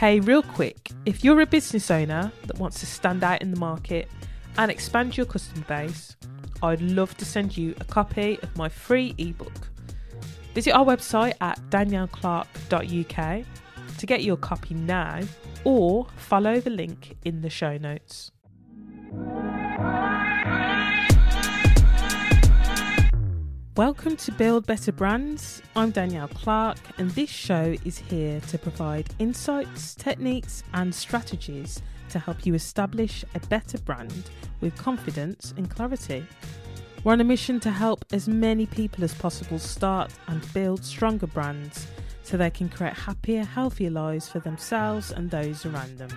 Hey, real quick, if you're a business owner that wants to stand out in the market and expand your customer base, I'd love to send you a copy of my free ebook. Visit our website at danielleclark.uk to get your copy now or follow the link in the show notes. Welcome to Build Better Brands. I'm Danielle Clark, and this show is here to provide insights, techniques, and strategies to help you establish a better brand with confidence and clarity. We're on a mission to help as many people as possible start and build stronger brands so they can create happier, healthier lives for themselves and those around them.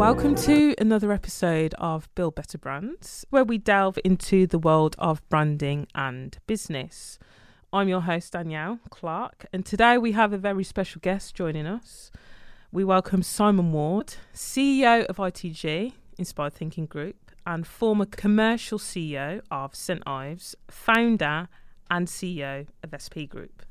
Welcome to another episode of Build Better Brands, where we delve into the world of branding and business. I'm your host, Danielle Clark, and today we have a very special guest joining us. We welcome Simon Ward, CEO of ITG, Inspired Thinking Group, and former commercial CEO of St. Ives, founder and CEO of SP Group.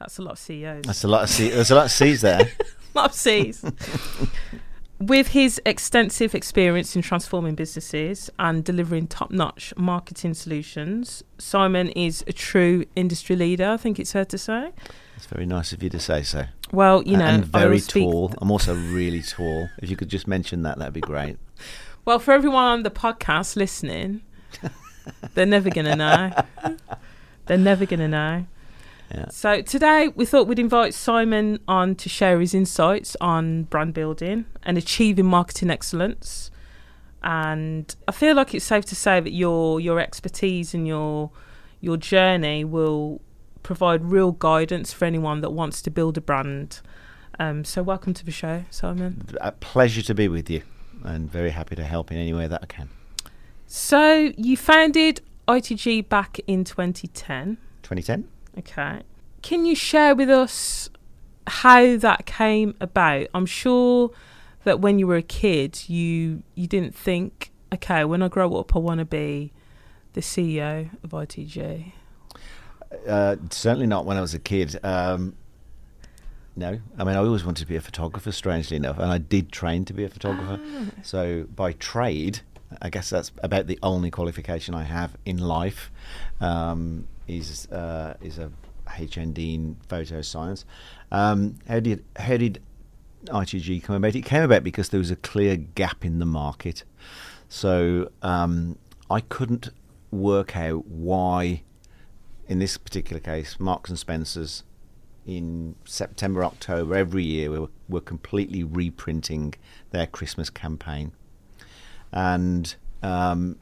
That's a lot of CEOs. That's a lot of C. There's a lot of C's there. a lot of C's. With his extensive experience in transforming businesses and delivering top notch marketing solutions, Simon is a true industry leader, I think it's fair to say. It's very nice of you to say so. Well, you know, and very tall. I'm also really tall. If you could just mention that, that'd be great. Well, for everyone on the podcast listening, they're never going to know. They're never going to know. Yeah. So today we thought we'd invite Simon on to share his insights on brand building and achieving marketing excellence. And I feel like it's safe to say that your your expertise and your your journey will provide real guidance for anyone that wants to build a brand. Um, so welcome to the show, Simon. A pleasure to be with you, and very happy to help in any way that I can. So you founded ITG back in 2010. 2010. Okay. Can you share with us how that came about? I'm sure that when you were a kid, you you didn't think, okay, when I grow up, I want to be the CEO of ITG. Uh, certainly not when I was a kid. Um, no, I mean I always wanted to be a photographer. Strangely enough, and I did train to be a photographer. So by trade, I guess that's about the only qualification I have in life. Um, is uh, is a HND in photo science. Um, how did how did ITG come about? It came about because there was a clear gap in the market. So um, I couldn't work out why, in this particular case, Marks and Spencers, in September, October every year, were, were completely reprinting their Christmas campaign, and um,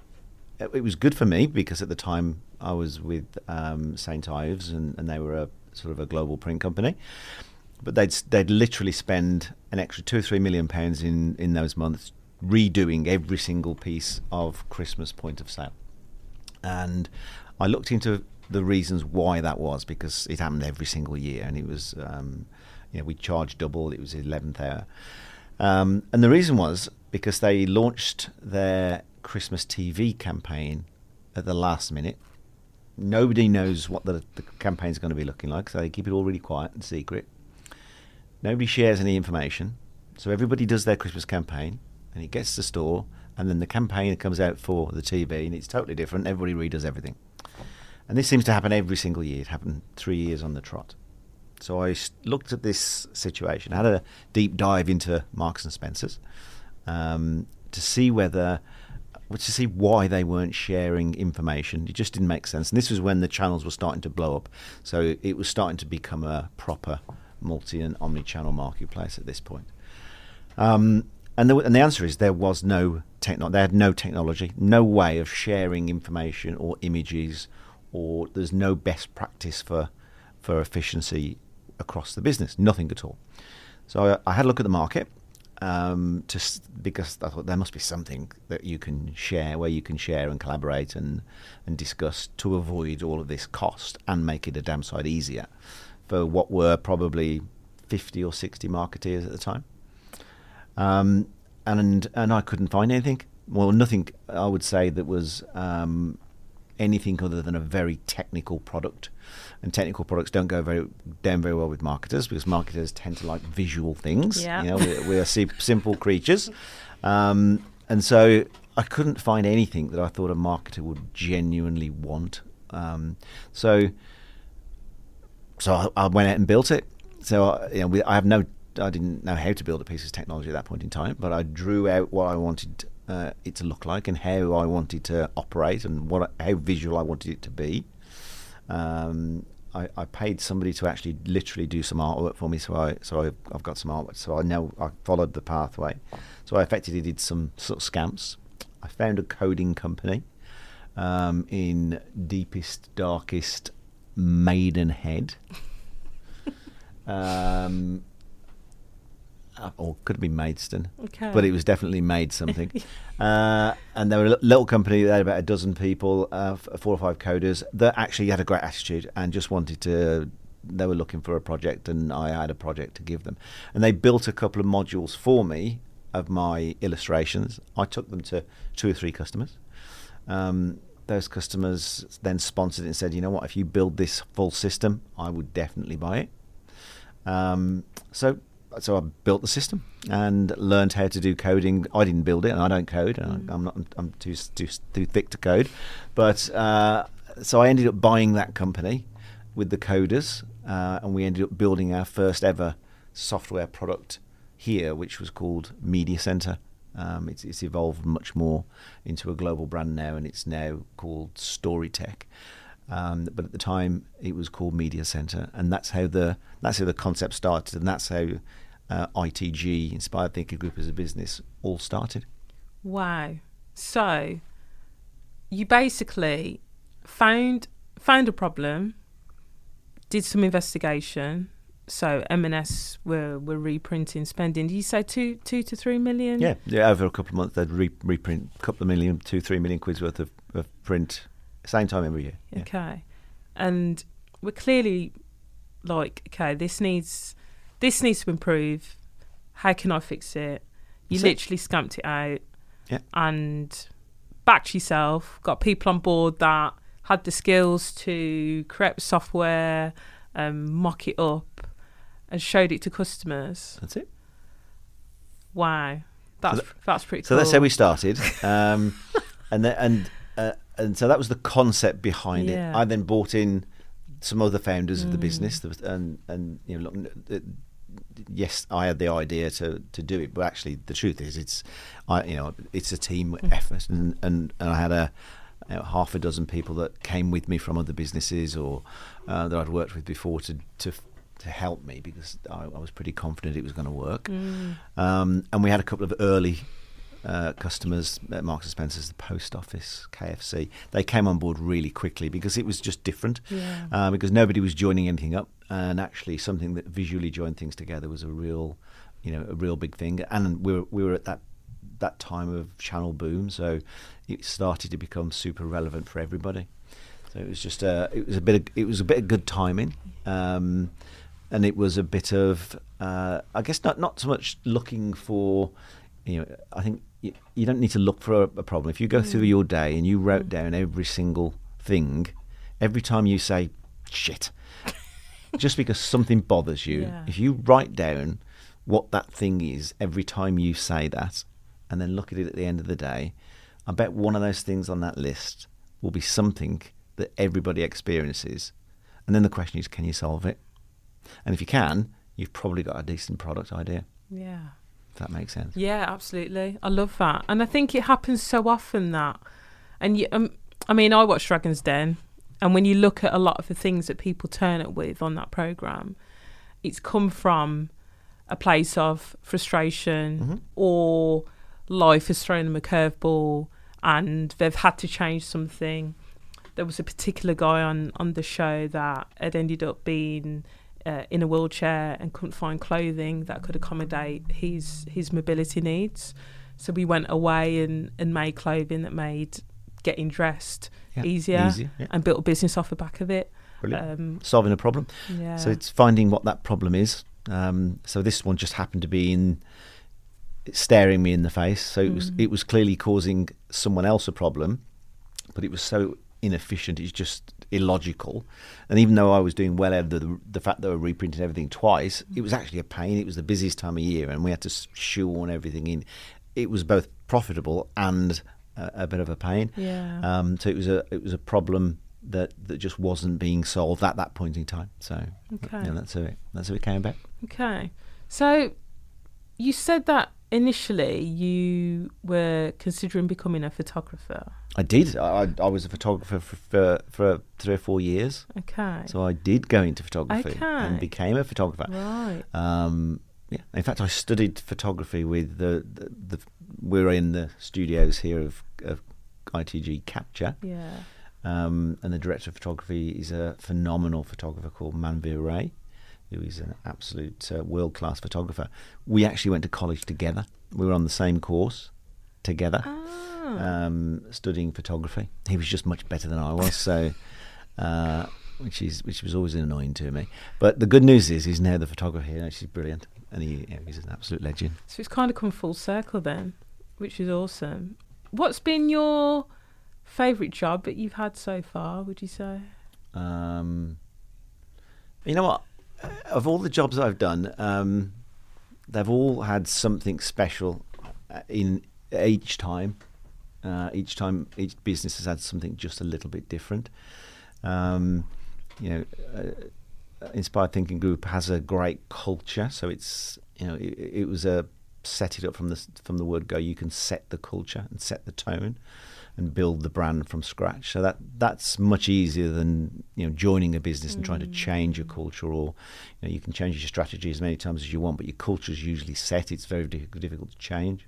it was good for me because at the time I was with um, St Ives, and, and they were a sort of a global print company. But they'd they'd literally spend an extra two or three million pounds in in those months redoing every single piece of Christmas point of sale. And I looked into the reasons why that was because it happened every single year, and it was um, you know we charged double. It was the eleventh hour, um, and the reason was because they launched their Christmas TV campaign at the last minute. Nobody knows what the, the campaign's going to be looking like, so they keep it all really quiet and secret. Nobody shares any information, so everybody does their Christmas campaign, and it gets to the store, and then the campaign comes out for the TV, and it's totally different. Everybody redoes everything, and this seems to happen every single year. It happened three years on the trot. So I looked at this situation, had a deep dive into Marks and Spencers um, to see whether, to see why they weren't sharing information. It just didn't make sense. And this was when the channels were starting to blow up. So it was starting to become a proper multi and omni-channel marketplace at this point. Um, and, the, and the answer is there was no techno. They had no technology, no way of sharing information or images, or there's no best practice for for efficiency across the business. Nothing at all. So I, I had a look at the market um, to because I thought there must be something that you can share, where you can share and collaborate and and discuss to avoid all of this cost and make it a damn sight easier for what were probably fifty or sixty marketeers at the time. Um, and and I couldn't find anything. Well, nothing. I would say that was um, anything other than a very technical product. And technical products don't go very down very well with marketers because marketers tend to like visual things. Yeah. You know, we're, we're simple creatures, um, and so I couldn't find anything that I thought a marketer would genuinely want. Um, so, so I, I went out and built it. So I, you know, we, I have no, I didn't know how to build a piece of technology at that point in time, but I drew out what I wanted uh, it to look like and how I wanted to operate and what how visual I wanted it to be. Um, I, I paid somebody to actually literally do some artwork for me, so I so I, I've got some artwork. So I know I followed the pathway. So I effectively did some sort of scamps. I found a coding company um, in deepest, darkest Maidenhead. um, or could have been Maidstone, Okay. but it was definitely made something. uh, and they were a little company. They had about a dozen people, uh, four or five coders that actually had a great attitude and just wanted to. They were looking for a project, and I had a project to give them. And they built a couple of modules for me of my illustrations. I took them to two or three customers. Um, those customers then sponsored it and said, "You know what? If you build this full system, I would definitely buy it." Um, so, so I built the system and learned how to do coding. I didn't build it, and I don't code. And I, I'm not. I'm too too too thick to code. But uh, so I ended up buying that company with the coders, uh, and we ended up building our first ever software product here, which was called Media Center. Um, it's, it's evolved much more into a global brand now, and it's now called Storyteq. Um, but at the time, it was called Media Center, and that's how the that's how the concept started, and that's how uh, ITG, Inspired Thinker Group, as a business, all started. Wow. So you basically found found a problem, did some investigation. So M&S were were reprinting spending. Did you say two two to three million? Yeah, yeah. Over a couple of months, they'd re- reprint a couple of million, two, three million quid's worth of, of print, same time every year. Yeah. Okay. And we're clearly like, okay, this needs this needs to improve. How can I fix it? You That's it. literally scamped it out. Yeah. And backed yourself, got people on board that had the skills to create software, um, mock it up, and showed it to customers. That's it. Wow. That's that's pretty So cool. that's how we started, um, and and uh, and so that was the concept behind Yeah. it. I then brought in some other founders of the Mm. business, and and you know, yes, I had the idea to to do it, but actually, the truth is, it's I you know, it's a team Mm. effort, and and, and I had a. You know, half a dozen people that came with me from other businesses or uh, that I'd worked with before to to to help me because I, I was pretty confident it was going to work. Mm. Um, and we had a couple of early uh, customers at Marks and Spencer's, the post office, KFC. They came on board really quickly because it was just different. Yeah. Uh, because nobody was joining anything up, and actually something that visually joined things together was a real, you know, a real big thing. And we were we were at that that time of channel boom, so it started to become super relevant for everybody. So it was just a it was a bit of, it was a bit of good timing. Um, and it was a bit of uh, I guess not not so much looking for you know I think you, you don't need to look for a, a problem if you go through your day and you wrote down every single thing every time you say shit just because something bothers you Yeah. if you write down what that thing is every time you say that and then look at it at the end of the day I bet one of those things on that list will be something that everybody experiences and then the question is can you solve it and if you can, you've probably got a decent product idea. Yeah. If that makes sense. Yeah, absolutely. I love that, and I think it happens so often that, and you, um, I mean, I watch Dragon's Den, and when you look at a lot of the things that people turn up with on that program, it's come from a place of frustration Mhm. or life has thrown them a curveball and they've had to change something. There was a particular guy on on the show that had ended up being uh, in a wheelchair and couldn't find clothing that could accommodate his his mobility needs. So we went away and, and made clothing that made getting dressed Yeah, easier, easier, yeah. and built a business off the back of it. Um, Solving a problem. yeah. So it's finding what that problem is. Um, so this one just happened to be in staring me in the face. So it was Mm. it was clearly causing someone else a problem, but it was so inefficient. It's just illogical. And even though I was doing well out of the, the fact that we were reprinting everything twice, it was actually a pain. It was the busiest time of year, and we had to shoehorn everything in. It was both profitable and a, a bit of a pain. Yeah. Um, so it was a it was a problem that that just wasn't being solved at that point in time. So Okay. yeah, that's how it that's how it came about. Okay. So you said that initially you were considering becoming a photographer. I did. I, I I was a photographer for, for for three or four years. Okay. So I did go into photography Okay. and became a photographer. right. Um, yeah. In fact, I studied photography with the, the, the we're in the studios here of, of ITG Capture, Yeah. um, and the director of photography is a phenomenal photographer called Manvir Ray, who is an absolute uh, world class photographer. We actually went to college together. We were on the same course together, Ah. um, studying photography. He was just much better than I was, so. Uh, which is which was always annoying to me, but the good news is he's now the photographer here. and She's brilliant, and he you know, he's an absolute legend. So it's kind of come full circle then, which is awesome. What's been your favourite job that you've had so far, would you say? Um, you know what? Of all the jobs I've done, um, they've all had something special uh, in each time. Uh, each time, each business has had something just a little bit different. Um, you know, uh, Inspired Thinking Group has a great culture, so it's you know it, it was a set it up from the from the word go. You can set the culture and set the tone and build the brand from scratch. So that that's much easier than you know joining a business and trying to change your culture, or you know you can change your strategy as many times as you want, but your culture is usually set. It's very difficult to change.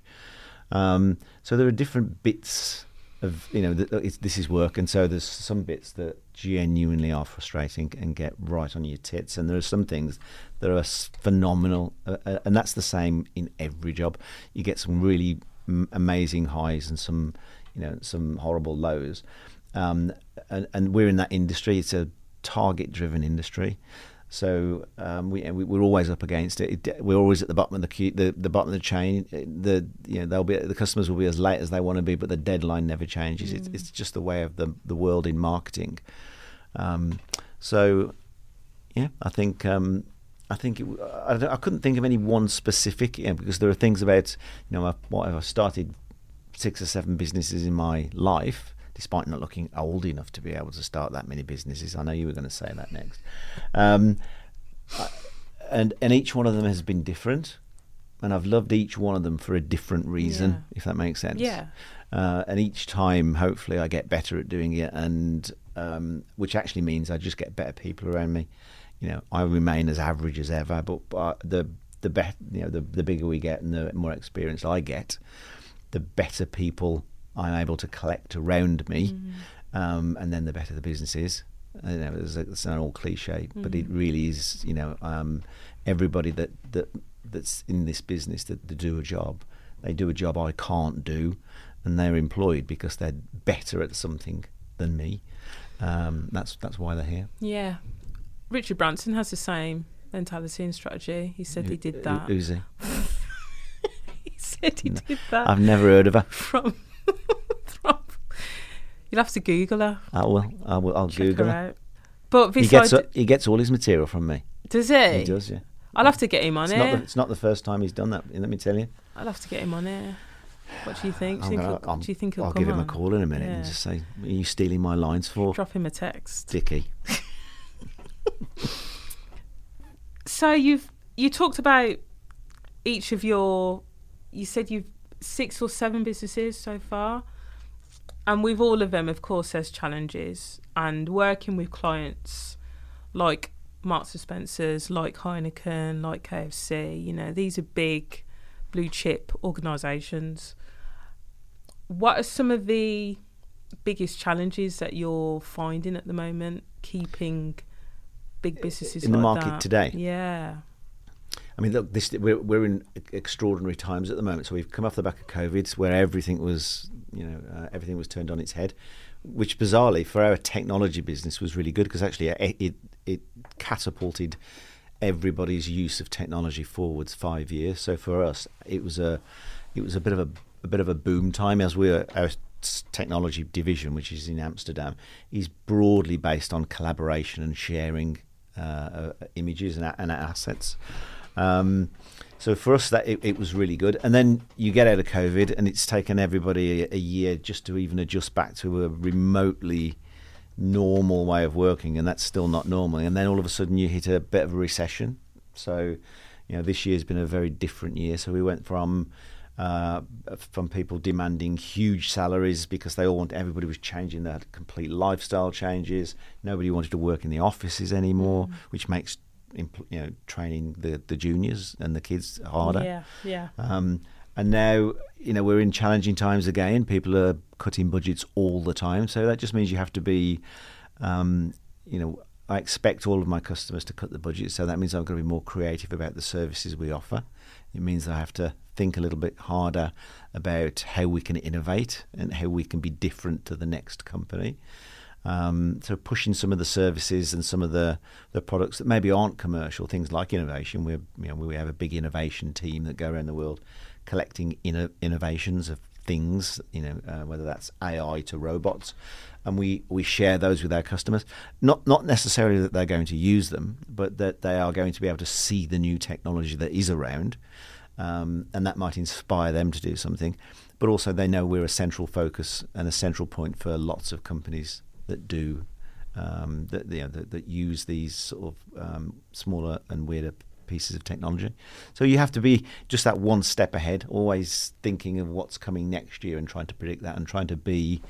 Um, so there are different bits of you know th- this is work, and so there's some bits that genuinely are frustrating and get right on your tits, and there are some things that are phenomenal, uh, uh, and that's the same in every job. You get some really m- amazing highs and some you know some horrible lows, um, and, and we're in that industry. It's a target-driven industry. So um, we, we we're always up against it. it. We're always at the bottom of the queue, the, the bottom of the chain. The you know they'll be the customers will be as late as they want to be, but the deadline never changes. It's, it's just the way of the the world in marketing. Um, so yeah, I think um, I think it, I, don't- I couldn't think of any one specific you know, because there are things about you know I've, what I've started six or seven businesses in my life, despite not looking old enough to be able to start that many businesses. I know you were going to say that next. Um, and and each one of them has been different, and I've loved each one of them for a different reason, Yeah. if that makes sense. Yeah. Uh, and each time, hopefully, I get better at doing it, and um, which actually means I just get better people around me. You know, I remain as average as ever, but, but the the bet you know the the bigger we get and the more experience I get, the better people I'm able to collect around me, um, and then the better the business is. I know it's, it's an old cliche, but it really is. You know, um, everybody that that that's in this business that, that do a job, they do a job I can't do, and they're employed because they're better at something than me. Um, that's that's why they're here. Yeah. Richard Branson has the same mentality and strategy. He said he did that. Who's he? he said he No, did that I've never heard of her. from. You'll have to Google her. I will. I will. I'll Check Google her her. out. But He gets he gets all his material from me. does he? He does, yeah. I'll have to get him on It's here. not, the, it's not the first time he's done that. Let me tell you. I'll have to get him on here. What do you think? Do you think, gonna- he'll, I'm- do you think I'll give him a call in a minute Yeah. and just say, "Are you stealing my lines for Drop him a text. Dicky?" So you've you talked about each of your. You said you've six or seven businesses so far, and with all of them, of course, there's challenges. And working with clients like Marks and Spencers, like Heineken, like KFC, you know, these are big blue chip organisations. What are some of the biggest challenges that you're finding at the moment keeping big businesses In the market that? today? Yeah. I mean, look, this we're we're in extraordinary times at the moment. So we've come off the back of COVID, where everything was, you know, uh, everything was turned on its head, which bizarrely for our technology business was really good because actually it, it it catapulted everybody's use of technology forwards five years. So for us, it was a it was a bit of a a bit of a boom time as we our technology division, which is in Amsterdam, is broadly based on collaboration and sharing uh, uh, images and, and assets. Um, so for us, that it, it, was really good. And then you get out of COVID, and it's taken everybody a, a, year just to even adjust back to a remotely normal way of working, and that's still not normal. And then all of a sudden, you hit a bit of a recession. So, you know, this year's been a very different year. So we went from uh, from people demanding huge salaries because they all want everybody was changing their complete lifestyle changes. Nobody wanted to work in the offices anymore, mm. which makes you know training the the juniors and the kids harder. Yeah, yeah. Um, and now you know we're in challenging times again. People are cutting budgets all the time, so that just means you have to be, um, you know. I expect all of my customers to cut the budget, so that means I've got to be more creative about the services we offer. It means I have to think a little bit harder about how we can innovate and how we can be different to the next company. Um, so pushing some of the services and some of the, the products that maybe aren't commercial, things like innovation. We you know we have a big innovation team that go around the world collecting inno- innovations of things, you know, uh, whether that's AI to robots, and we, we share those with our customers. Not not necessarily that they're going to use them, but that they are going to be able to see the new technology that is around um, and that might inspire them to do something. But also, they know we're a central focus and a central point for lots of companies that do um, that, you know, that, that use these sort of um, smaller and weirder pieces of technology. So you have to be just that one step ahead, always thinking of what's coming next year and trying to predict that and trying to be,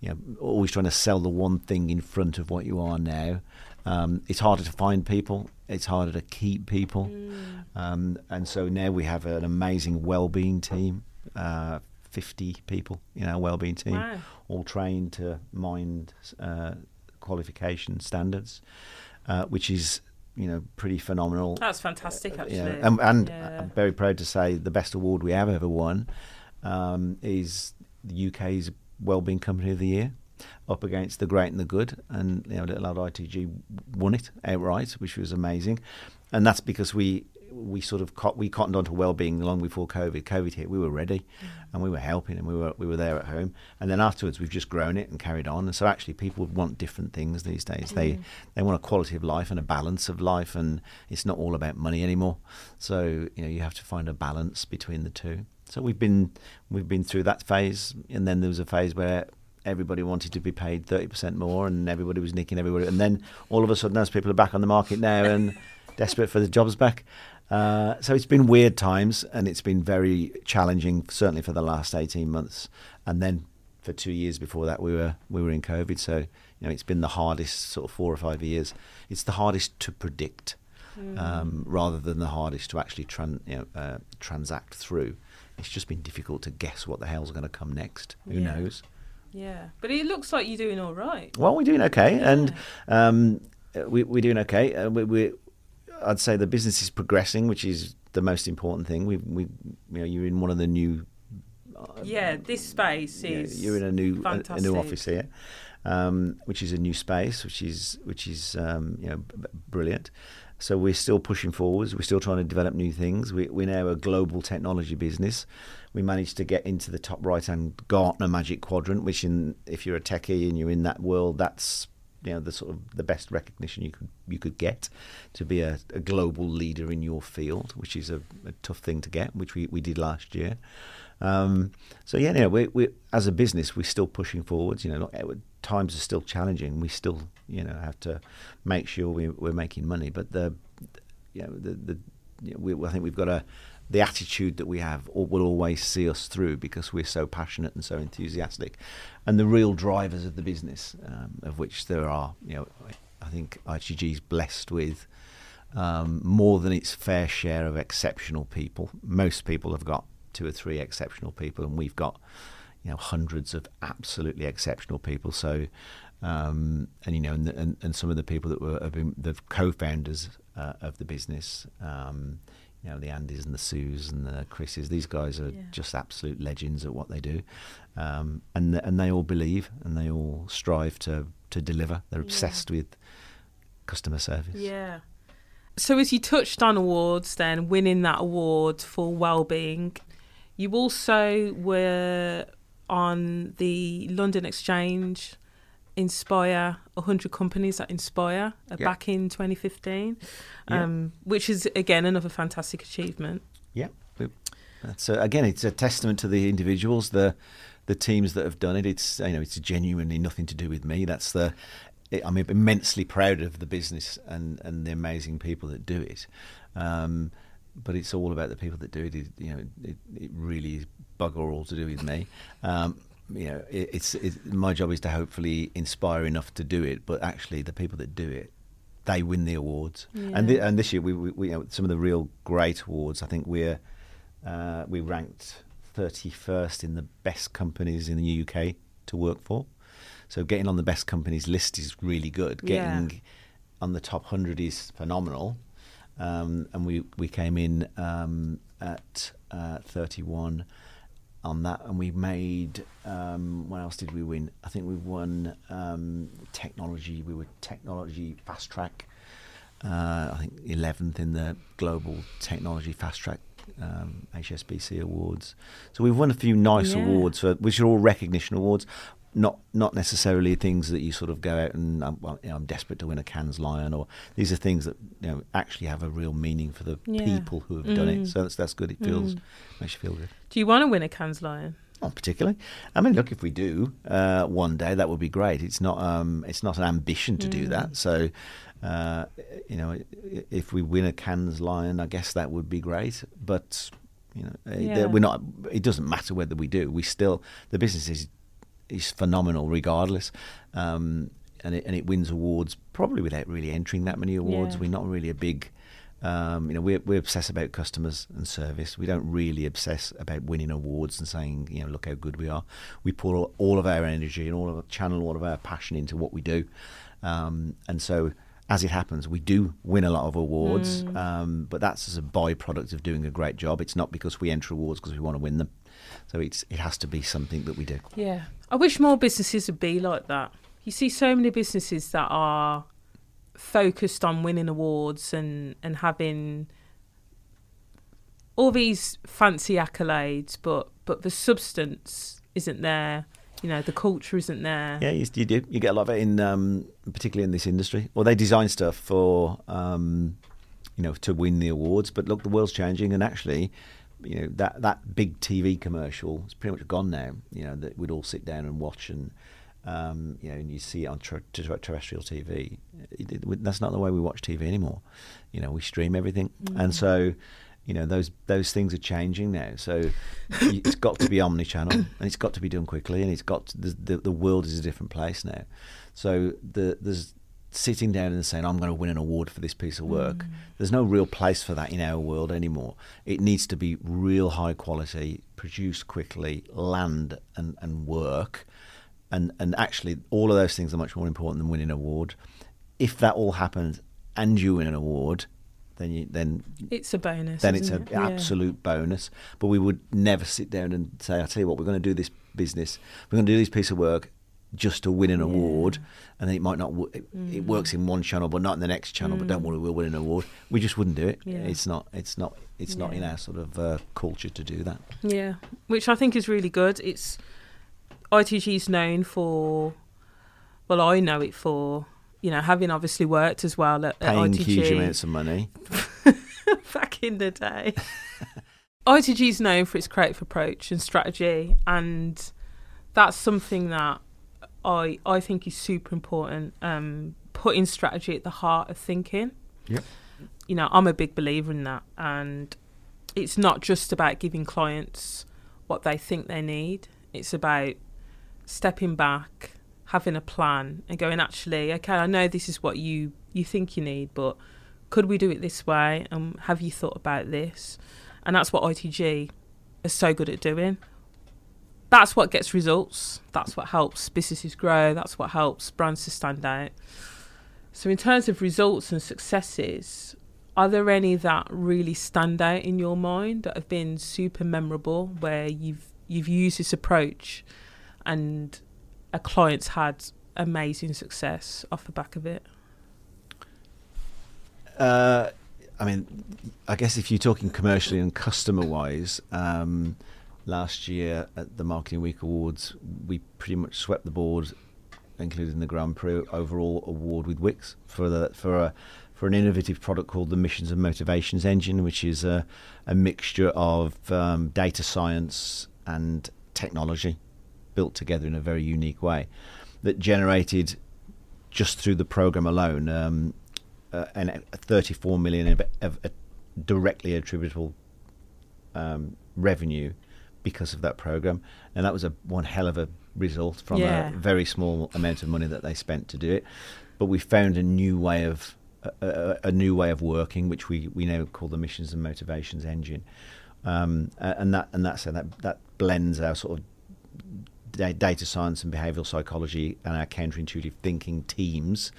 you know, always trying to sell the one thing in front of what you are now. Um, it's harder to find people. It's harder to keep people. Mm. Um, and so now we have an amazing well-being team, uh, 50 people in our well-being team, wow. All trained to mind uh, qualification standards, uh, which is you know pretty phenomenal. That's fantastic, actually. You know, and, and yeah. I'm very proud to say the best award we have ever won um, is the UK's Wellbeing Company of the Year up against the great and the good, and you know, Little Old ITG won it outright, which was amazing, and that's because we we sort of we cottoned onto well-being long before COVID. COVID hit, we were ready, mm. and we were helping, and we were we were there at home. And then afterwards, we've just grown it and carried on. And so actually, people want different things these days. Mm. They they want a quality of life and a balance of life, and it's not all about money anymore. So you know, you have to find a balance between the two. So we've been we've been through that phase, and then there was a phase where everybody wanted to be paid 30% more and everybody was nicking everybody. And then all of a sudden, those people are back on the market now and desperate for the jobs back. Uh, so it's been weird times and it's been very challenging, certainly for the last 18 months. And then for two years before that, we were we were in COVID. So you know, it's been the hardest sort of four or five years. It's the hardest to predict, mm. um, rather than the hardest to actually tran- you know, uh, transact through. It's just been difficult to guess what the hell's going to come next. Who yeah. knows? Yeah, but it looks like you're doing all right. Well, we're doing okay, yeah. and um, we, are doing okay. Uh, we, I'd say the business is progressing, which is the most important thing. We, we, you know, you're in one of the new. Uh, yeah, this space is. you're in a new a, a, new office here, um, which is a new space, which is which is um, you know b- brilliant. So we're still pushing forwards. We're still trying to develop new things. We, we're now a global technology business. We managed to get into the top right-hand Gartner Magic Quadrant, which, in if you're a techie and you're in that world, that's you know the sort of the best recognition you could you could get to be a, a global leader in your field, which is a, a, tough thing to get, which we, we did last year. Um, so yeah, know, we, we as a business we're still pushing forwards. You know, times are still challenging. We still you know have to make sure we, we're making money, but the you know the the you know, we, I think we've got a the attitude that we have will always see us through because we're so passionate and so enthusiastic, and the real drivers of the business, um, of which there are, you know, I think ITG is blessed with um, more than its fair share of exceptional people. Most people have got two or three exceptional people, and we've got you know hundreds of absolutely exceptional people. So, um, and you know, and, and, and some of the people that were been the co-founders uh, of the business. Um, you know the Andys and the Sues and the Chris's. These guys are yeah. just absolute legends at what they do, um, and and they all believe and they all strive to to deliver. They're yeah. obsessed with customer service. Yeah. So as you touched on awards, then winning that award for well-being, you also were on the London Exchange inspire 100 companies that inspire uh, Yeah. back in 2015 Yeah. um, which is again another fantastic achievement Yeah, that's uh, again, it's a testament to the individuals, the the teams that have done it. It's you know, it's genuinely nothing to do with me. That's the I'm immensely proud of the business and and the amazing people that do it. Um, but it's all about the people that do it. it you know, it, it really is bugger all to do with me. Um, you know, it, it's it, my job is to hopefully inspire enough to do it, but actually the people that do it, they win the awards. And the, and this year we, we, we you know, some of the real great awards. I think we're uh, we ranked 31st in the best companies in the UK to work for. So getting on the best companies list is really good. Yeah. Getting on the top 100 is phenomenal. Um, and we, we came in um, at uh, 31 on that, and we made. Um, what else did we win? I think we won um, technology. We were technology fast track. Uh, I think 11th in the global technology fast track um, HSBC awards. So we've won a few nice Yeah. awards, for, which are all recognition awards. Not not necessarily things that you sort of go out and um, well, you know, I'm desperate to win a Cannes Lion, or these are things that you know actually have a real meaning for the Yeah. people who have done it. Mm. So that's that's good. It feels Mm. makes you feel good. do you want to win a Cannes Lion Not particularly. I mean, look, if we do uh, one day, that would be great. It's not. Um, it's not an ambition to do Mm. that. So, uh, you know, if we win a Cannes Lion, I guess that would be great. But you know, eh, Yeah. we're not. It doesn't matter whether we do. We still the business is is phenomenal regardless. Um, and it, and it wins awards probably without really entering that many awards. Yeah. We're not really a big, um, you know, we we obsess about customers and service. We don't really obsess about winning awards and saying, you know, look how good we are. We pour all, all of our energy and all of our, channel all of our passion into what we do, um, and so. As it happens, we do win a lot of awards, Mm. um, but that's as a byproduct of doing a great job. It's not because we enter awards because we want to win them. So it's it has to be something that we do. Yeah. I wish more businesses would be like that. You see so many businesses that are focused on winning awards and, and having all these fancy accolades, but, but the substance isn't there. You know, the culture isn't there. Yeah, you, you do. You get a lot of it in, um, particularly in this industry. Well, they design stuff for, um, you know, to win the awards. But look, the world's changing, and actually, you know, that that big TV commercial is pretty much gone now. You know, that we'd all sit down and watch, and um, you know, and you see it on ter- ter- terrestrial TV. It, it, that's not the way we watch TV anymore. You know, we stream everything, and so. You know those those things are changing now, so it's got to be omni-channel, and it's got to be done quickly, and it's got to, the, the the world is a different place now. So the there's sitting down and saying I'm going to win an award for this piece of work. Mm. There's no real place for that in our world anymore. It needs to be real high quality, produced quickly, land and and work, and and actually all of those things are much more important than winning an award. If that all happens and you win an award, then you then It's a bonus. then it's an it? Yeah. absolute bonus. But we would never sit down and say, "I tell you what, we're going to do this business. We're going to do this piece of work just to win an Yeah. award." And then it might not. wo- It, it works in one channel, but not in the next channel. But don't worry, we'll win an award. We just wouldn't do it. Mm. Yeah. It's not. It's not. It's not in our sort of uh, culture to do that. Yeah, which I think is really good. It's ITG's known for, well, I know it for, you know, having obviously worked as well at, at ITG huge amounts of money. back in the day. ITG is known for its creative approach and strategy, and that's something that I I think is super important. Um, putting strategy at the heart of thinking. Yep. You know, I'm a big believer in that, and it's not just about giving clients what they think they need. It's about stepping back, having a plan, and going. Actually, okay, I know this is what you you think you need, but could we do it this way? Um, have you thought about this? And that's what ITG is so good at doing. That's what gets results. That's what helps businesses grow. That's what helps brands to stand out. So, in terms of results and successes, are there any that really stand out in your mind that have been super memorable, where you've you've used this approach, and a client's had amazing success off the back of it? Uh, I mean, I guess if you're talking commercially and customer wise, um, last year at the Marketing Week Awards, we pretty much swept the board, including the Grand Prix overall award with Wickes for the for a for an innovative product called the Missions and Motivations Engine, which is a, a mixture of um, data science and technology built together in a very unique way that generated just through the program alone um, uh, an 34 million of, of, of directly attributable um, revenue because of that program, and that was a one hell of a result from Yeah. a very small amount of money that they spent to do it. But we found a new way of a, a, new way of working, which we, we now call the missions and motivations engine, um, and that and that's that that blends our sort of data science and behavioral psychology and our counterintuitive thinking teams,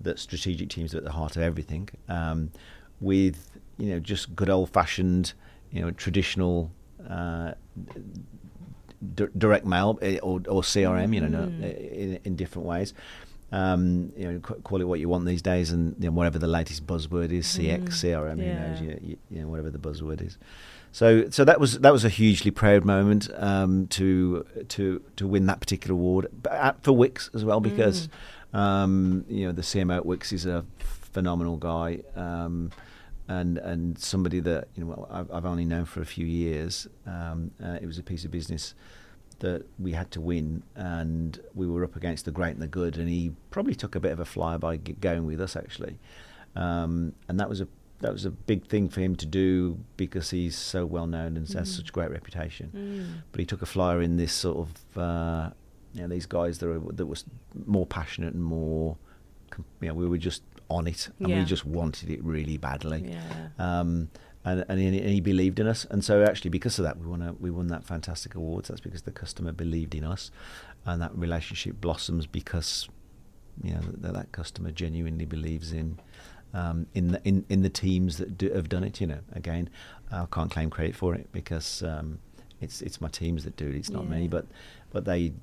that strategic teams are at the heart of everything, um, with you know just good old fashioned you know traditional. Uh, d- direct mail eh, or, or CRM, you know, Mm. in, in different ways. Um, you know, call it what you want these days, and you know, whatever the latest buzzword is, CX, Mm. CRM, who Yeah. knows, you, you, know, whatever the buzzword is. So, so that was that was a hugely proud moment um, to to to win that particular award but at, for Wickes as well because um, you know the CMO at Wickes is a phenomenal guy. Um, and and somebody that you know I've, I've only known for a few years. Um, uh, it was a piece of business that we had to win, and we were up against the great and the good, and he probably took a bit of a flyer by g- going with us actually, um, and that was a that was a big thing for him to do because he's so well known and has Mm. such great reputation. Mm. But he took a flyer in this sort of uh, you know these guys that are, that was more passionate and more you know we were just on it and Yeah. we just wanted it really badly Yeah. um, and, and, he, and he believed in us. And so, actually, because of that, we won a, we won that fantastic award. That's because the customer believed in us, and that relationship blossoms because you know that, that customer genuinely believes in um, in the in, in the teams that do, have done it. You know, again, I can't claim credit for it because um, it's it's my teams that do it. It's not me, but but they.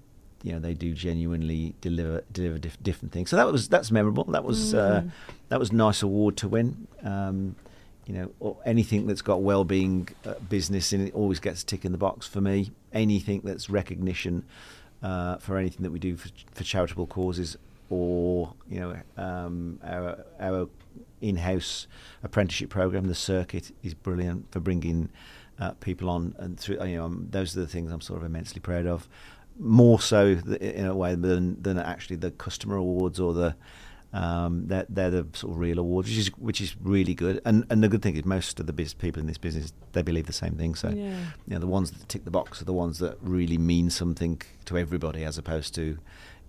You know they do genuinely deliver deliver diff- different things. So that was that's memorable. That was uh, Mm. that was a nice award to win. Um, you know, or anything that's got well-being uh, business in it always gets a tick in the box for me. Anything that's recognition uh, for anything that we do for, for charitable causes, or you know, um, our our in-house apprenticeship program, the circuit, is brilliant for bringing uh, people on and through. You know, um, those are the things I'm sort of immensely proud of. More so in a way than than actually the customer awards or the um, they're, they're the sort of real awards, which is which is really good. And and the good thing is most of the biz- people in this business they believe the same thing. So yeah. you know the ones that tick the box are the ones that really mean something to everybody, as opposed to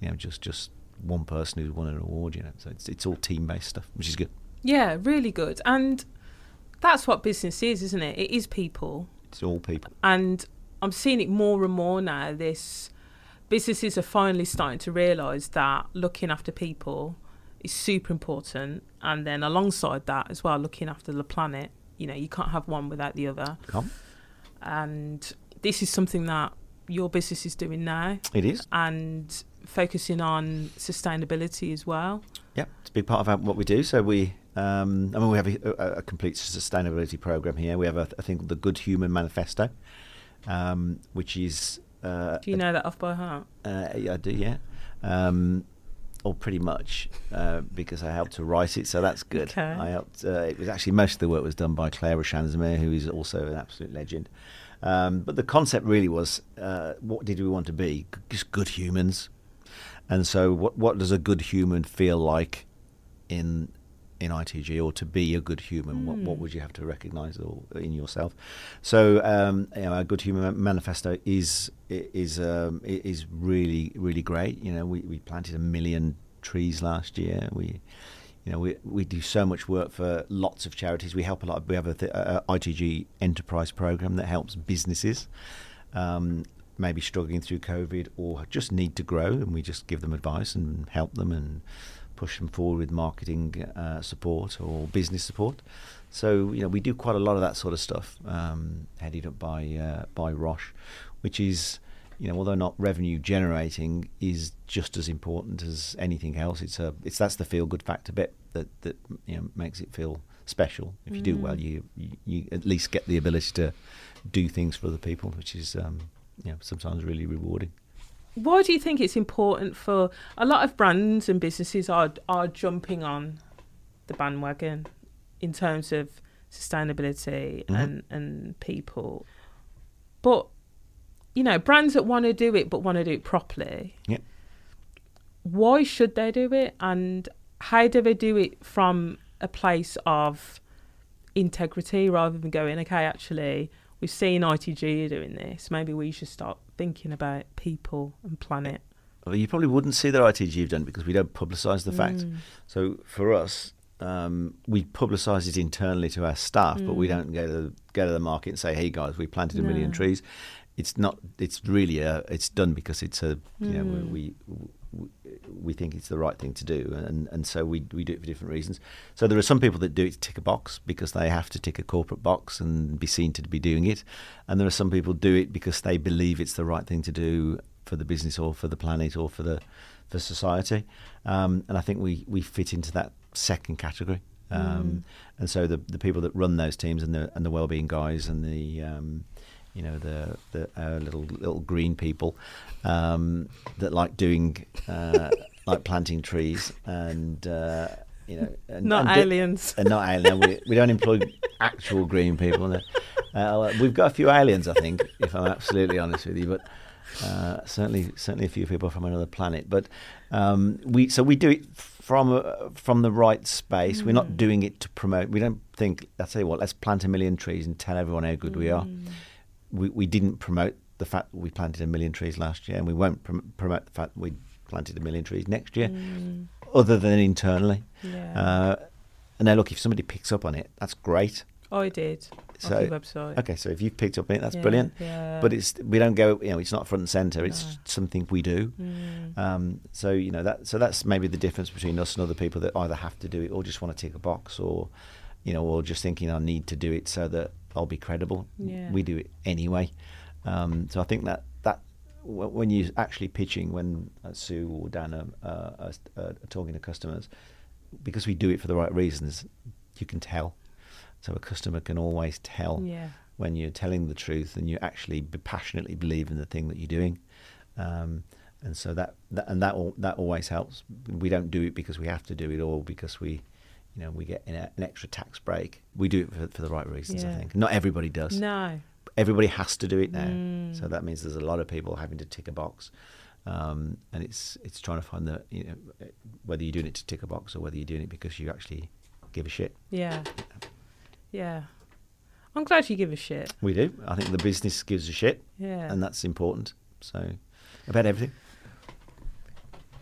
you know just just one person who's won an award. You know, so it's it's all team based stuff, which is good. Yeah, really good. And that's what business is, isn't it? It is people. It's all people. And I'm seeing it more and more now. This businesses are finally starting to realise that looking after people is super important. And then alongside that as well, looking after the planet. You know, you can't have one without the other. Come, And this is something that your business is doing now it is. and focusing on sustainability as well. Yeah, it's a big part of what we do. So we, um, I mean, we have a, a, a complete sustainability program here. We have a, a thing called the Good Human Manifesto, um, which is. Uh, Do you know that off by heart? Uh, yeah, I do, yeah. Um, or pretty much, uh, because I helped to write it, so that's good. Okay. I helped. Uh, it was actually most of the work was done by Claire Rashanzamir, who is also an absolute legend. Um, but the concept really was, uh, what did we want to be? Just good humans. And so, what what does a good human feel like in in ITG, or to be a good human? What what Hmm. would you have to recognise in yourself? So, um, you know, our good human manifesto is is um, is really really great. You know, we, we planted a million trees last year. We you know, we we do so much work for lots of charities. We help a lot. We have a, th- a a ITG enterprise program that helps businesses, um, maybe struggling through COVID or just need to grow, and we just give them advice and help them and push them forward with marketing uh, support or business support. So you know, we do quite a lot of that sort of stuff, um, headed up by uh, by Roche, which is you know, although not revenue generating, is just as important as anything else. It's a, it's that's the feel good factor bit that that you know makes it feel special. If you do well, Mm. you, you you at least get the ability to do things for other people, which is um, you know sometimes really rewarding. Why do you think it's important for a lot of brands and businesses are are jumping on the bandwagon in terms of sustainability Mhm. and and people, but you know brands that want to do it but want to do it properly. Yeah. Why should they do it, and how do they do it from a place of integrity rather than going, okay, actually, we've seen ITG doing this. Maybe we should start thinking about people and planet. Well, you probably wouldn't see the ITG have done because we don't publicise the fact. Mm. So for us, um, we publicise it internally to our staff, but we Mm. don't go to the, go to the market and say, "Hey guys, we planted a million trees." It's not. It's really a. It's done because it's a. You know, Mm. we, we we think it's the right thing to do, and and so we we do it for different reasons. So there are some people that do it to tick a box because they have to tick a corporate box and be seen to be doing it, and there are some people do it because they believe it's the right thing to do for the business or for the planet or for the for society. Um, and I think we, we fit into that second category. Um, Mm. And so the the people that run those teams and the and the wellbeing guys and the um, you know the the our little little green people um, that like doing uh, like planting trees and uh, you know and, Not and aliens. and not alien. We, we don't employ actual green people. No. Uh, we've got a few aliens, I think, if I'm absolutely honest with you, but uh, certainly certainly a few people from another planet. But um, we so we do it from from the right space. We're not Mm. doing it to promote. We don't think. I tell you what, let's plant a million trees and tell everyone how good we are. We we didn't promote the fact that we planted a million trees last year, and we won't prom- promote the fact that we planted a million trees next year, Mm. other than internally. Yeah. Uh, and now, look, if somebody picks up on it, that's great. Oh, I did. So, website. okay, so if you've picked up on it, that's Yeah, brilliant. Yeah. But it's we don't go, you know, it's not front and center. It's No. something we do. Mm. Um, so you know that, so that's maybe the difference between us and other people that either have to do it or just want to tick a box, or you know, or just thinking I need to do it so that I'll be credible. Yeah. We do it anyway. Um, so I think that that when you're actually pitching, when uh, Sue or Dan are, uh, are, are talking to customers, because we do it for the right reasons, you can tell. So a customer can always tell yeah. when you're telling the truth and you actually passionately believe in the thing that you're doing. Um, and so that, that and that al- that always helps. We don't do it because we have to do it or because we, you know, we get an, an extra tax break. We do it for, for the right reasons. I think not everybody does. No. Everybody has to do it now. Mm. So that means there's a lot of people having to tick a box. Um, and it's it's trying to find the you know whether you're doing it to tick a box or whether you're doing it because you actually give a shit. Yeah. Yeah. I'm glad you give a shit. We do. I think the business gives a shit. Yeah. and that's important. So about everything.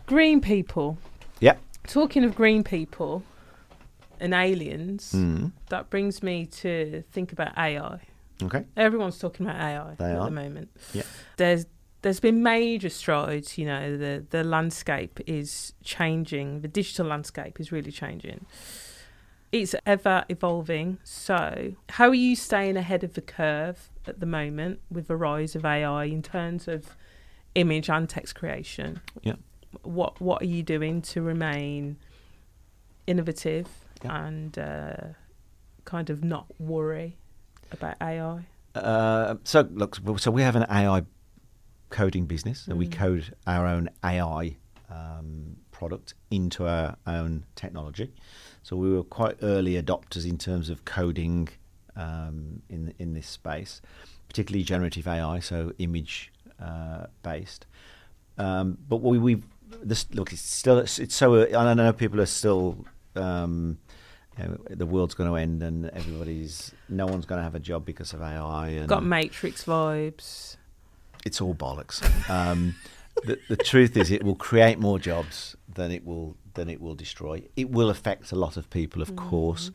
green people. Yeah. Talking of green people and aliens, Mm. that brings me to think about AI. Okay. Everyone's talking about AI They at are. the moment. Yeah. There's there's been major strides, you know, the the landscape is changing, the digital landscape is really changing. It's ever evolving. So, how are you staying ahead of the curve at the moment with the rise of AI in terms of image and text creation? Yeah. What what are you doing to remain innovative Yeah. and uh, kind of not worry about AI? Uh, so look, so we have an AI coding business, and we Mm. code our own AI um, product into our own technology. So we were quite early adopters in terms of coding um, in in this space, particularly generative AI, so image uh, based. Um, but we we this look it's still it's, it's so I know people are still. Um, you know, the world's going to end and everybody's no one's going to have a job because of AI. And Got Matrix vibes. it's all bollocks. Um, the, the truth is, it will create more jobs than it will than it will destroy. It will affect a lot of people, of course,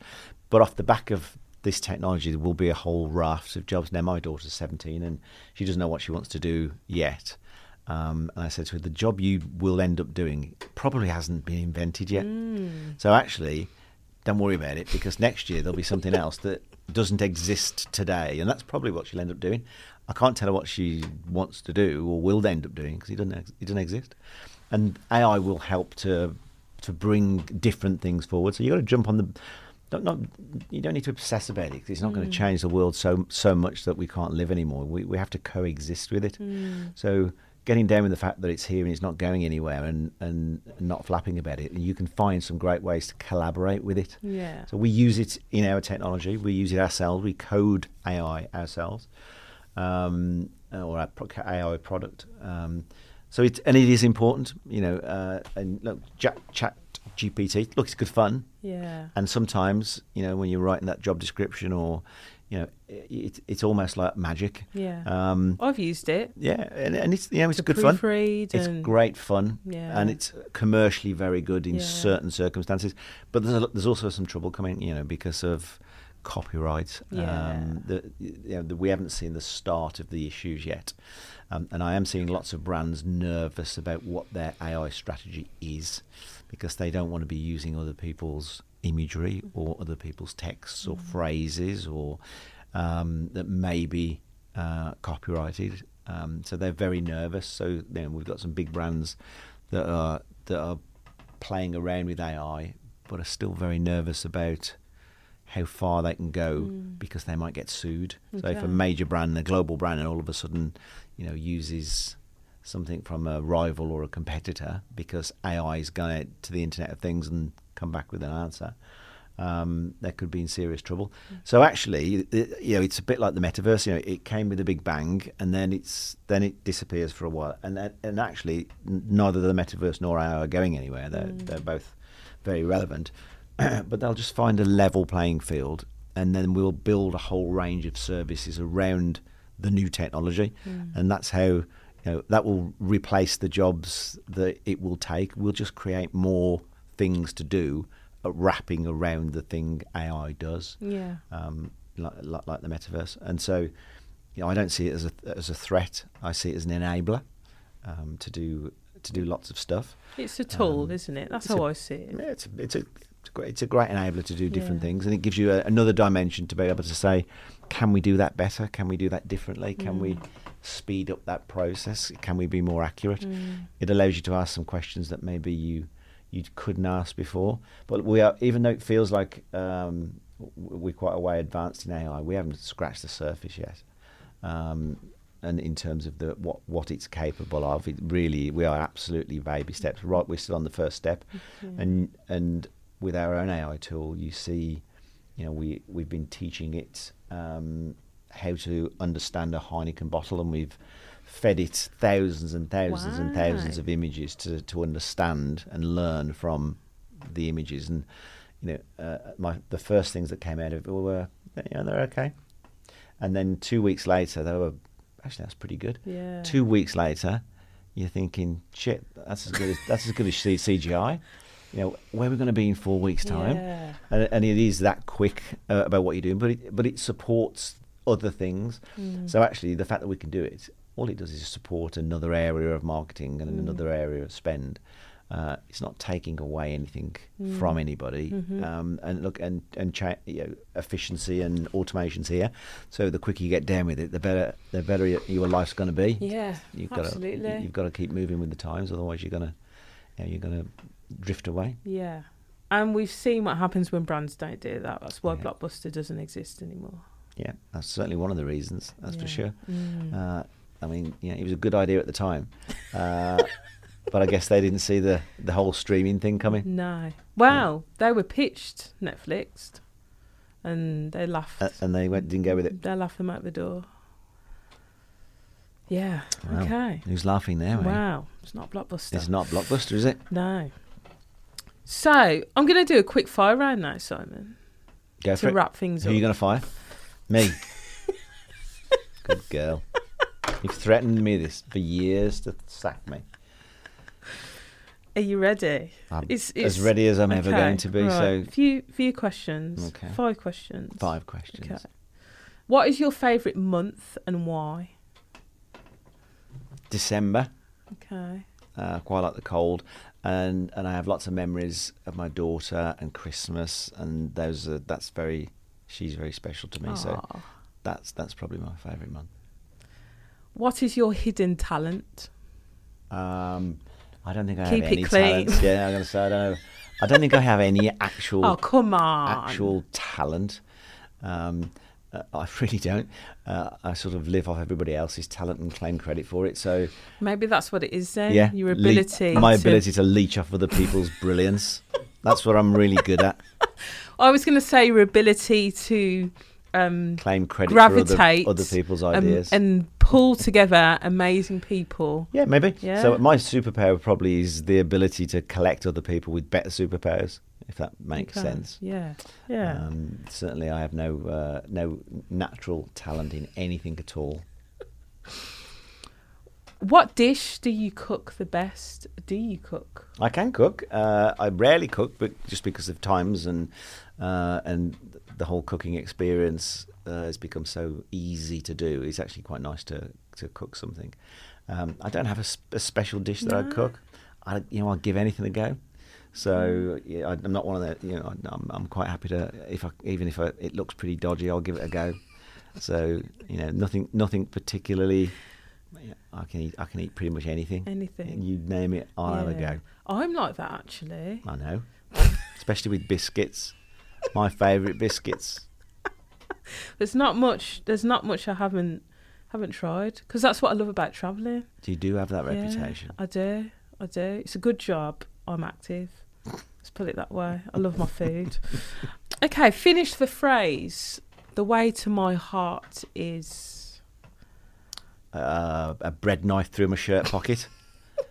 but off the back of this technology, there will be a whole raft of jobs. Now, my daughter's seventeen, and she doesn't know what she wants to do yet. Um, and I said to her, the job you will end up doing probably hasn't been invented yet. Mm. So actually, don't worry about it because next year there'll be something else that doesn't exist today, and that's probably what she'll end up doing. I can't tell her what she wants to do or will end up doing because it doesn't ex- it doesn't exist, and AI will help to to bring different things forward. So you've got to jump on the don't, not, you don't need to obsess about it 'cause it's not going Mm. to change the world so so much that we can't live anymore. We we have to coexist with it. Mm. So getting down with the fact that it's here and it's not going anywhere and, and not flapping about it, and you can find some great ways to collaborate with it. Yeah. So we use it in our technology. We use it ourselves. We code AI ourselves, um, or our AI product. Um, so it and it is important, you know. Uh, and look, chat, chat GPT. Look, it's good fun. Yeah. And sometimes, you know, when you're writing that job description, or you know, it, it's almost like magic. Yeah. Um, I've used it. yeah, and, and it's you know it's to good fun. It's great fun, Yeah. and it's commercially very good in Yeah. certain circumstances. But there's, a, there's also some trouble coming, you know, because of copyright. Yeah. Um, the, you know, the, we haven't seen the start of the issues yet, um, and I am seeing lots of brands nervous about what their AI strategy is, because they don't want to be using other people's imagery or other people's texts or Mm. phrases or um, that may be uh, copyrighted. Um, so they're very nervous. So you know, we've got some big brands that are that are playing around with AI, but are still very nervous about how far they can go Mm. because they might get sued. So if a major brand, a global brand, and all of a sudden, you know, uses something from a rival or a competitor because AI is going to the Internet of Things and come back with an answer, um, that could be in serious trouble. So actually, it, you know, it's a bit like the metaverse. You know, it came with a big bang, and then it's then it disappears for a while. And that- and actually, neither the metaverse nor AI are going anywhere. They're Mm. they're both very relevant, but they'll just find a level playing field, and then we'll build a whole range of services around the new technology, Mm. and that's how. You know, that will replace the jobs that it will take. We'll just create more things to do uh, wrapping around the thing AI does, Yeah. um, like, like, like the metaverse. And so, you know, I don't see it as a as a threat. I see it as an enabler um, to do to do lots of stuff. It's a tool, Um, isn't it? That's how a- I see it. Yeah, it's a, it's a it's a great, it's a great enabler to do different Yeah. things, and it gives you a, another dimension to be able to say, can we do that better? Can we do that differently? Can we Mm. speed up that process? Can we be more accurate? Mm. It allows you to ask some questions that maybe you you couldn't ask before. But we are, even though it feels like um, we're quite a way advanced in AI, we haven't scratched the surface yet. Um, and in terms of the what what it's capable of, it really we are absolutely baby steps. Right, we're still on the first step, Yeah. and and with our own AI tool, you see, you know, we we've been teaching it um, how to understand a Heineken bottle, and we've fed it thousands and thousands and thousands of images to to understand and learn from the images. And you know, uh, my the first things that came out of it were, you know, they're okay. And then two weeks later, they were actually that's pretty good. Yeah. Two weeks later, you're thinking, shit, that's as good as that's as good as CGI. You know, where we're we going to be in four weeks' time? Yeah. And, and it is that quick uh, about what you're doing, but it, but it supports other things. Mm. So actually, the fact that we can do it, all it does is support another area of marketing and Mm. another area of spend. Uh, it's not taking away anything Mm. from anybody. Mhm. Um, and look, and and cha- you know, efficiency and automation's here. So the quicker you get down with it, the better the better your life's going to be. Yeah. You've got to absolutely. you've got to keep moving with the times, otherwise you're gonna you know, you're gonna drift away. Yeah. And we've seen what happens when brands don't do that. That's why Yeah. Blockbuster doesn't exist anymore. Yeah, that's certainly one of the reasons. That's for sure. Mm. Uh, I mean, you know, it was a good idea at the time, uh, but I guess they didn't see the the whole streaming thing coming, no. Wow. They were pitched Netflix and they laughed. uh, and they went didn't go with it. They laughed them out the door. Yeah. Wow. Okay. Who's laughing there? eh? Wow. It's not Blockbuster. It's not blockbuster, is it? No. So I'm going to do a quick fire round now, Simon, Go for to it. wrap things Who up. are you going to fire? Me. good girl. You've threatened me this for years to sack me. Are you ready? I'm It's, as ready as I'm ever going to be. right. So few few questions. Okay. Five questions. five questions. Okay. What is your favourite month and why? December. Okay. Uh, quite like the cold, and and I have lots of memories of my daughter and Christmas, and those are that's very. She's very special to me, so that's that's probably my favourite month. What is your hidden talent? Um, I don't think I Keep have any clean. talents. Yeah, I'm gonna say I don't know. I don't think I have any actual Oh, come on. actual talent. Um, uh, I really don't. Uh, I sort of live off everybody else's talent and claim credit for it. So Maybe that's what it is then. yeah, Your le- ability. my to- ability to leech off other people's brilliance. That's what I'm really good at. I was going to say your ability to um, Claim credit gravitate for other, other people's um, ideas. and pull together amazing people. yeah, maybe. Yeah. So my superpower probably is the ability to collect other people with better superpowers, if that makes Okay. sense. Yeah. Yeah. Um, certainly, I have no uh, no natural talent in anything at all. what dish do you cook the best? Do you cook? I can cook. Uh, I rarely cook, but just because of times and uh, and the whole cooking experience uh, has become so easy to do. It's actually quite nice to to cook something. Um, I don't have a special dish that I No. cook. I you know I'll give anything a go. So yeah, I, I'm not one of the you know I'm, I'm quite happy to if I even if I, it looks pretty dodgy I'll give it a go. So you know nothing nothing particularly. I can eat I can eat pretty much anything. Anything. You name it, I'll have a go. I'm like that actually. I know. Especially with biscuits. My favourite biscuits. There's not much. There's not much I haven't haven't tried because that's what I love about traveling. Do you do have that Yeah, reputation? I do. I do. It's a good job. I'm active. Let's put it that way. I love my food. okay, finish the phrase. The way to my heart is. Uh, a bread knife through my shirt pocket.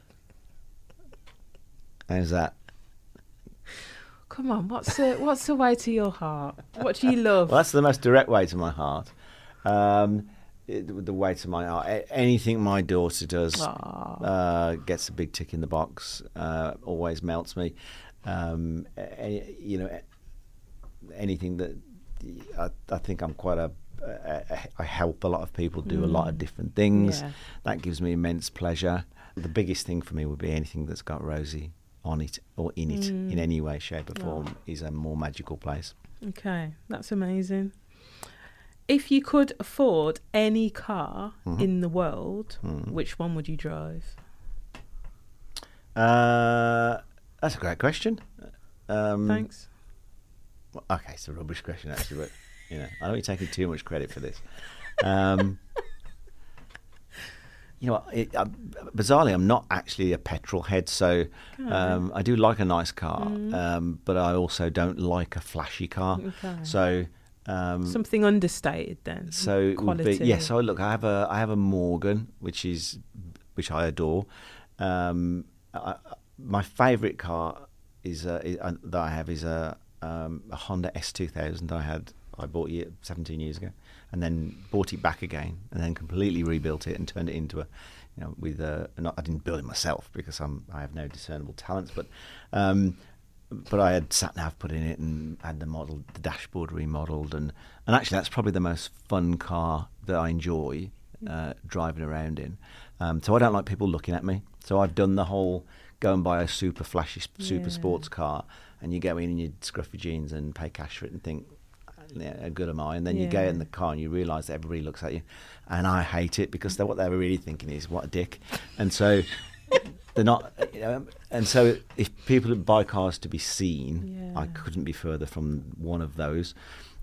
How's that? Come on, what's the what's the way to your heart? What do you love? Well, that's the most direct way to my heart. Um, it, the way to my heart. A- anything my daughter does uh, gets a big tick in the box. Uh, always melts me. Um, a- you know, anything that I, I think I'm quite a. I help a lot of people do a lot of Mm. different things. Yeah. That gives me immense pleasure. The biggest thing for me would be anything that's got Rosie on it or in it in Mm. any way, shape, or Oh. form is a more magical place. Okay, that's amazing. If you could afford any car Mhm. in the world, Mm. which one would you drive? Uh, that's a great question. Um, Thanks. well, Okay, it's a rubbish question actually, but you know, I know you're taking too much credit for this. Um, you know, it, uh, bizarrely, I'm not actually a petrol head, so um, I do like a nice car, Mm. um, but I also don't like a flashy car. Okay. So, um, Something understated then. so be Quality. yes. So look, I have a I have a Morgan, which is which I adore. Um, I, my favourite car is, uh, is uh, that I have is a, um, a Honda S2000. I had I bought it 17 years ago, and then bought it back again, and then completely rebuilt it and turned it into a, you know, with a. Not, I didn't build it myself because I'm I have no discernible talents, but. Um, but I had sat nav put in it and had the model, the dashboard remodeled, and and actually that's probably the most fun car that I enjoy uh, driving around in. Um, so I don't like people looking at me. So I've done the whole go and buy a super flashy, super Yeah. sports car, and you go in and you scruff your jeans and pay cash for it and think, yeah, how good am I? And then you get in the car and you realise that everybody looks at you, and I hate it because they're, what they're really thinking is what a dick, and so. They're not, you know, and so if people buy cars to be seen, I couldn't be further from one of those.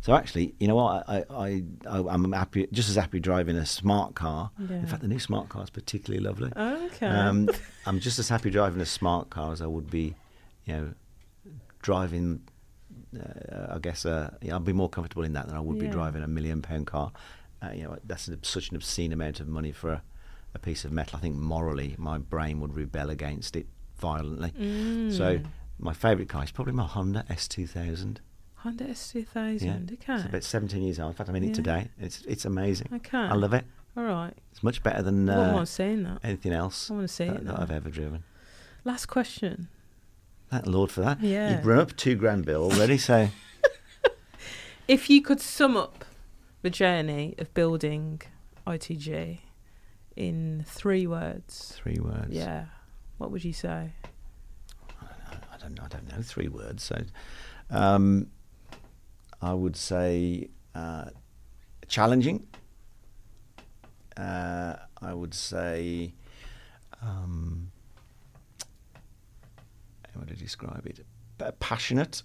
So actually, you know what? I, I, I I'm happy, just as happy driving a smart car. Yeah. In fact, the new smart car is particularly lovely. Okay. Um, I'm just as happy driving a smart car as I would be, you know, driving. Uh, I guess uh, yeah, I'd be more comfortable in that than I would be driving a million pound car. Uh, you know, that's such an obscene amount of money for a, a piece of metal. I think morally, my brain would rebel against it violently. So Mm. my favourite car is probably my Honda S2000. Honda S2000. Yeah. Okay. It's about 17 years old. In fact, I'm in Yeah. it today. It's it's amazing. Okay. I love it. All right. It's much better than I wouldn't uh, mind seeing that. anything else I want to see that, it that. I've ever driven. Last question. Thank the Lord for that. Yeah. You've run up two grand bill already, so If you could sum up the journey of building ITG in three words, three words. yeah, what would you say? I don't know. I don't know three words. So, um, I would say uh, challenging. Uh, I would say, um, how would I describe it? passionate,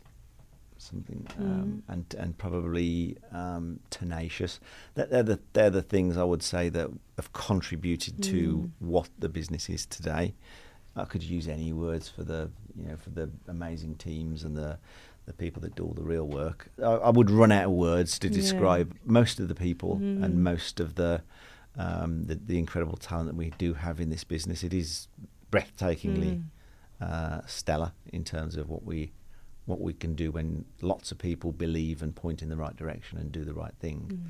something, um, and and probably um, tenacious. That they're the they're the things I would say that have contributed to what the business is today. I could use any words for the you know for the amazing teams and the the people that do all the real work. I, I would run out of words to Yeah. describe most of the people Mm. and most of the, um, the the incredible talent that we do have in this business. It is breathtakingly Mm. Uh, stellar in terms of what we what we can do when lots of people believe and point in the right direction and do the right thing.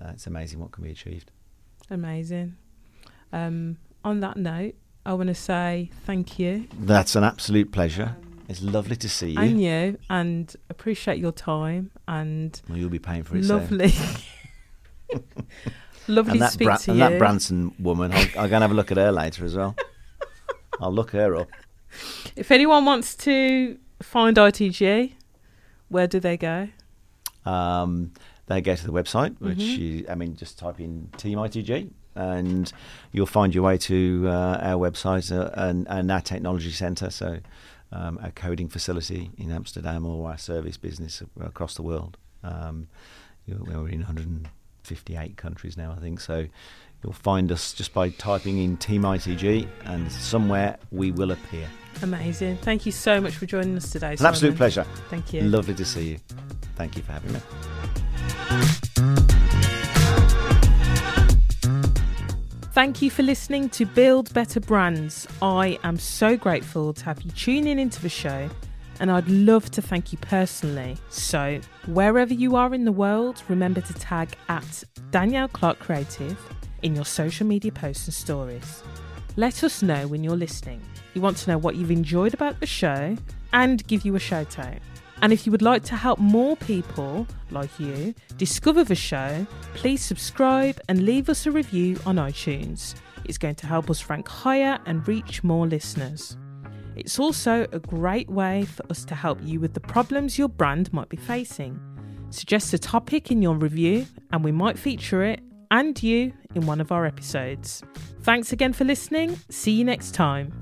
Mm. Uh, it's amazing what can be achieved. Amazing. Um, on that note, I want to say thank you. That's an absolute pleasure. It's lovely to see you. And you, and appreciate your time and Well, you'll be paying for it lovely. lovely And to speak Bra- to and you. that Branson woman, I'll, I'm going to have a look at her later as well. I'll look her up. If anyone wants to find ITG, where do they go? Um, they go to the website, which Mhm. is, I mean, just type in Team ITG, and you'll find your way to uh, our website uh, and, and our technology centre. So, um, our coding facility in Amsterdam or our service business across the world. Um, we're in 158 countries now, I think. So, you'll find us just by typing in Team ITG, and somewhere we will appear. Amazing. Thank you so much for joining us today. It's an absolute pleasure. Thank you. Lovely to see you. Thank you for having me. Thank you for listening to Build Better Brands. I am so grateful to have you tuning into the show, and I'd love to thank you personally. So, wherever you are in the world, remember to tag at Danielle Clark Creative in your social media posts and stories. Let us know when you're listening. We want to know what you've enjoyed about the show and give you a shout out. And if you would like to help more people like you discover the show, please subscribe and leave us a review on iTunes. It's going to help us rank higher and reach more listeners. It's also a great way for us to help you with the problems your brand might be facing. Suggest a topic in your review, and we might feature it and you in one of our episodes. Thanks again for listening. See you next time.